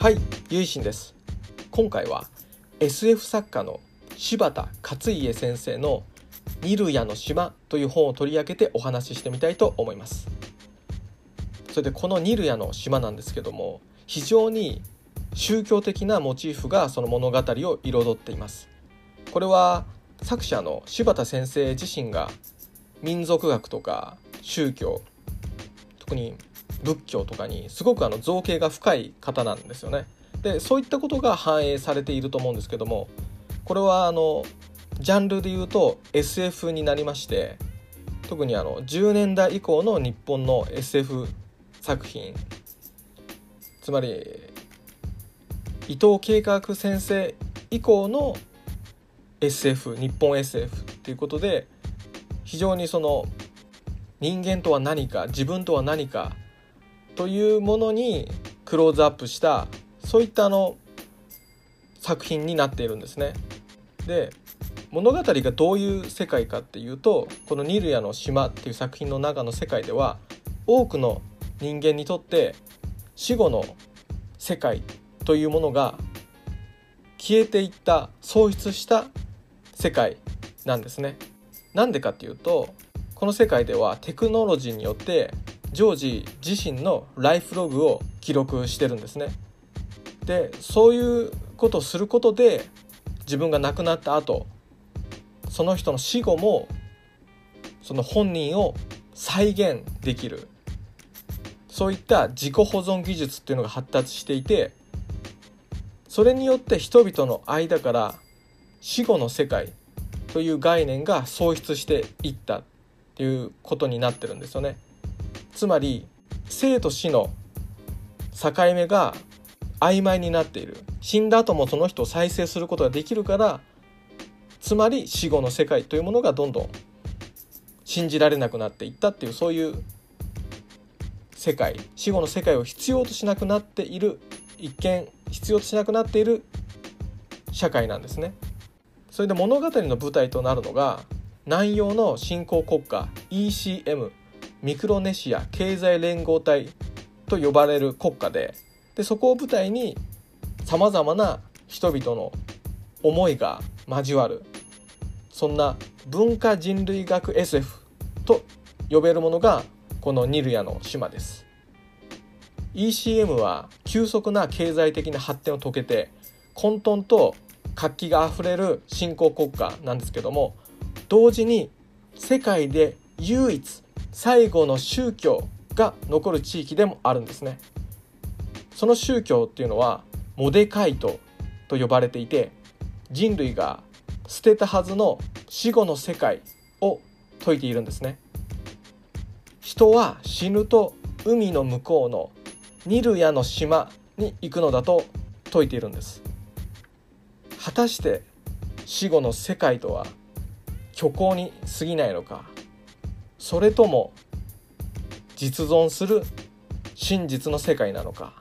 はい、ゆいしんです。今回は SF 作家の柴田勝家先生の「ニルヤの島」という本を取り上げてお話ししてみたいと思います。それでこのニルヤの島なんですけども非常に宗教的なモチーフがその物語を彩っています。これは作者の柴田先生自身が民族学とか宗教特に仏教とかにすごくあの造形が深い方なんですよね。でそういったことが反映されていると思うんですけどもこれはあのジャンルで言うと SF になりまして特にあの10年代以降の日本の SF 作品つまり伊藤計画先生以降の SF 日本 SF っていうことで非常にその人間とは何か自分とは何かというものにクローズアップしたそういったあの作品になっているんですね。で物語がどういう世界かっていうとこの「ニルヤの島」っていう作品の中の世界では多くの人間にとって死後の世界というものが消えていった喪失した世界なんですね。なんでかっていうとこの世界ではテクノロジーによってジョージ自身のライフログを記録してるんですね。でそういうことをすることで自分が亡くなった後その人の死後もその本人を再現できるそういった自己保存技術っていうのが発達していてそれによって人々の間から死後の世界という概念が喪失していったっていうことになってるんですよね。つまり生と死の境目が曖昧になっている。死んだ後もその人を再生することができるからつまり死後の世界というものがどんどん信じられなくなっていったっていうそういう世界。死後の世界を必要としなくなっている一見必要としなくなっている社会なんですね。それで物語の舞台となるのが南洋の新興国家 ECM ミクロネシア経済連合体と呼ばれる国家ででそこを舞台にさまざまな人々の思いが交わるそんな文化人類学 SF と呼べるものがこのニルヤの島です。ECM は急速な経済的な発展を遂げて混沌と活気があふれる新興国家なんですけども同時に世界で唯一最後の宗教が残る地域でもあるんですね。その宗教っていうのはモデカイトと呼ばれていて人類が捨てたはずの死後の世界を説いているんですね。人は死ぬと海の向こうのニルヤの島に行くのだと説いているんです。果たして死後の世界とは虚構に過ぎないのかそれとも実存する真実の世界なのか？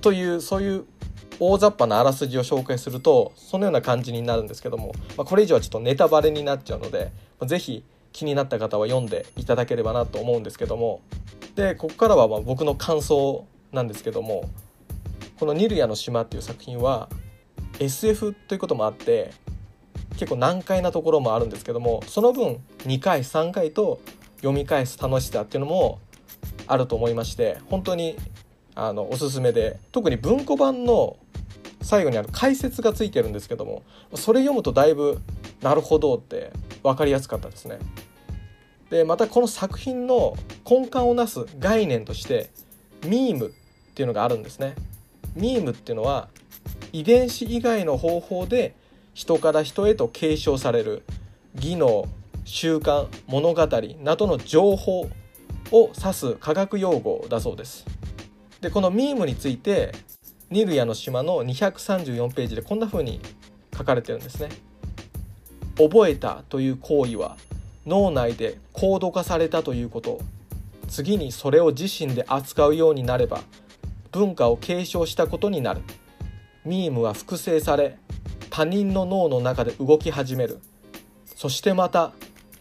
というそういう大雑把なあらすじを紹介するとそのような感じになるんですけども、まあ、これ以上はちょっとネタバレになっちゃうので是非気になった方は読んでいただければなと思うんですけどもでここからはま僕の感想なんですけどもこの「ニルヤの島」っていう作品は SF ということもあって結構難解なところもあるんですけどもその分2回3回と読み返す楽しさっていうのもあると思いまして本当にあのおすすめで特に文庫版の最後にある解説がついてるんですけどもそれ読むとだいぶなるほどって分かりやすかったですね。でまたこの作品の根幹をなす概念としてミームっていうのがあるんですね。ミームっていうのは遺伝子以外の方法で人から人へと継承される技能習慣物語などの情報を指す科学用語だそうです。でこのミームについてニルヤの島の234ページでこんな風に書かれてるんですね。覚えたという行為は脳内で高度化されたということ。次にそれを自身で扱うようになれば文化を継承したことになる。ミームは複製され他人の脳の中で動き始める。そしてまた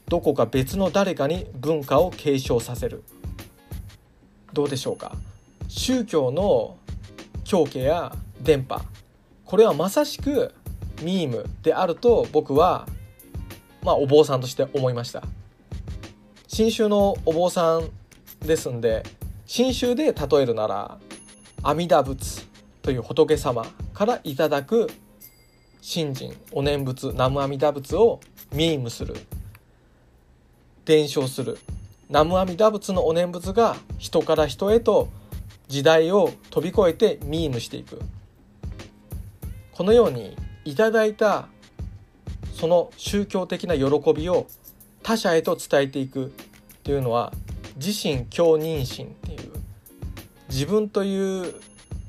どこか別の誰かに文化を継承させる。どうでしょうか？宗教の狂気や電波。これはまさしくミームであると僕はまあお坊さんとして思いました。新宗のお坊さんですんで新宗で例えるなら阿弥陀仏という仏様からいただく信心お念仏南無阿弥陀仏をミームする。伝承する。南無阿弥陀仏のお念仏が人から人へと時代を飛び越えてミームしていく。このようにいただいたその宗教的な喜びを他者へと伝えていくっていうのは自身共認心っていう自分という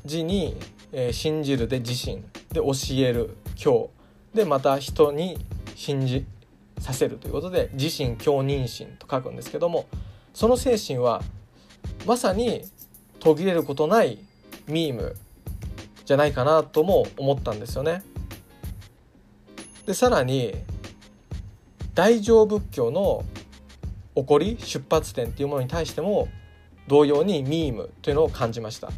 字に、えー、信じるで自身で教える教でまた人に信じさせるということで自身共認心と書くんですけどもその精神はまさに途切れることないミームじゃないかなとも思ったんですよね。でさらに大乗仏教の起こり出発点っていうものに対しても同様にミームというのを感じました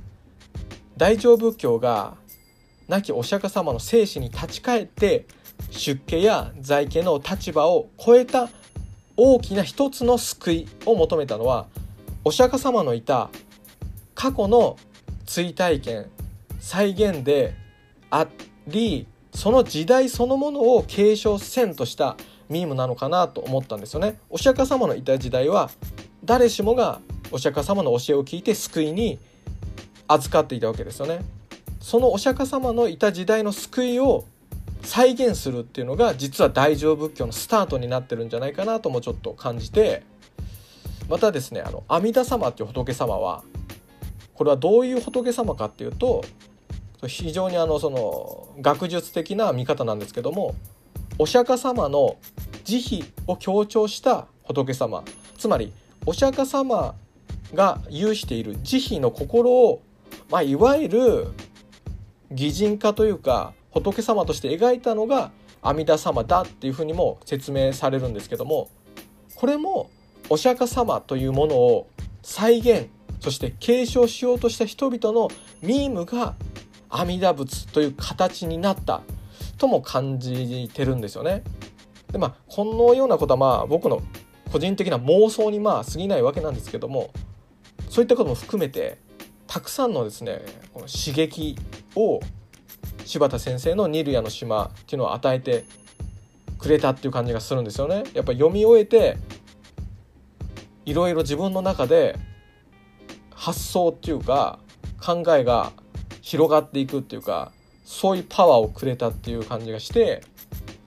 大乗仏教が亡きお釈迦様の生死に立ち返って出家や在家の立場を超えた大きな一つの救いを求めたのはお釈迦様のいた過去の追体験再現でありその時代そのものを継承せんとしたミームなのかなと思ったんですよね。お釈迦様のいた時代は誰しもがお釈迦様の教えを聞いて救いに預かっていたわけですよね。そのお釈迦様のいた時代の救いを再現するっていうのが実は大乗仏教のスタートになってるんじゃないかなともちょっと感じてまたですねあの阿弥陀様っていう仏様はこれはどういう仏様かっていうと非常にあのその学術的な見方なんですけどもお釈迦様の慈悲を強調した仏様つまりお釈迦様が有している慈悲の心を、まあ、いわゆる擬人化というか仏様として描いたのが阿弥陀様だっていうふうにも説明されるんですけどもこれもお釈迦様というものを再現そして継承しようとした人々のミームが阿弥陀仏という形になったとも感じてるんですよね。でまあこのようなことはまあ僕の個人的な妄想にまあ過ぎないわけなんですけどもそういったことも含めてたくさんのですねこの刺激を柴田先生の「ニルヤの島」っていうのを与えてくれたっていう感じがするんですよね。やっぱ読み終えていろいろ自分の中で発想っていうか考えが広がっていくっていうかそういうパワーをくれたっていう感じがして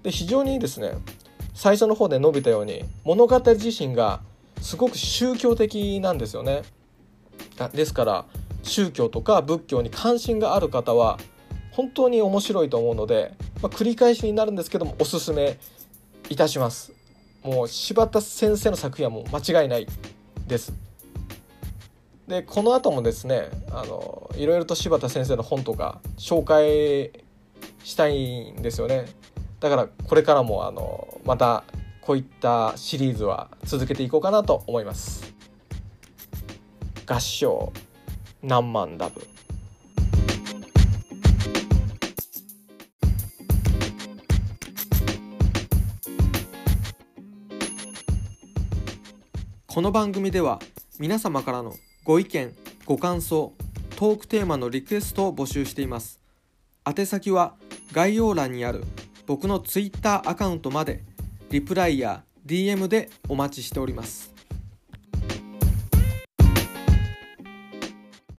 で非常にですね最初の方で述べたように物語自身がすごく宗教的なんですよね。ですから宗教とか仏教に関心がある方は本当に面白いと思うので、まあ、繰り返しになるんですけどもおすすめいたします。もう柴田先生の作品はもう間違いないです。でこの後もですねあのいろいろと柴田先生の本とか紹介したいんですよねだからこれからもあのまたこういったシリーズは続けていこうかなと思います合唱何万ダブこの番組では皆様からのご意見ご感想トークテーマのリクエストを募集しています。宛先は概要欄にある僕の Twitter アカウントまでリプライや DM でお待ちしております。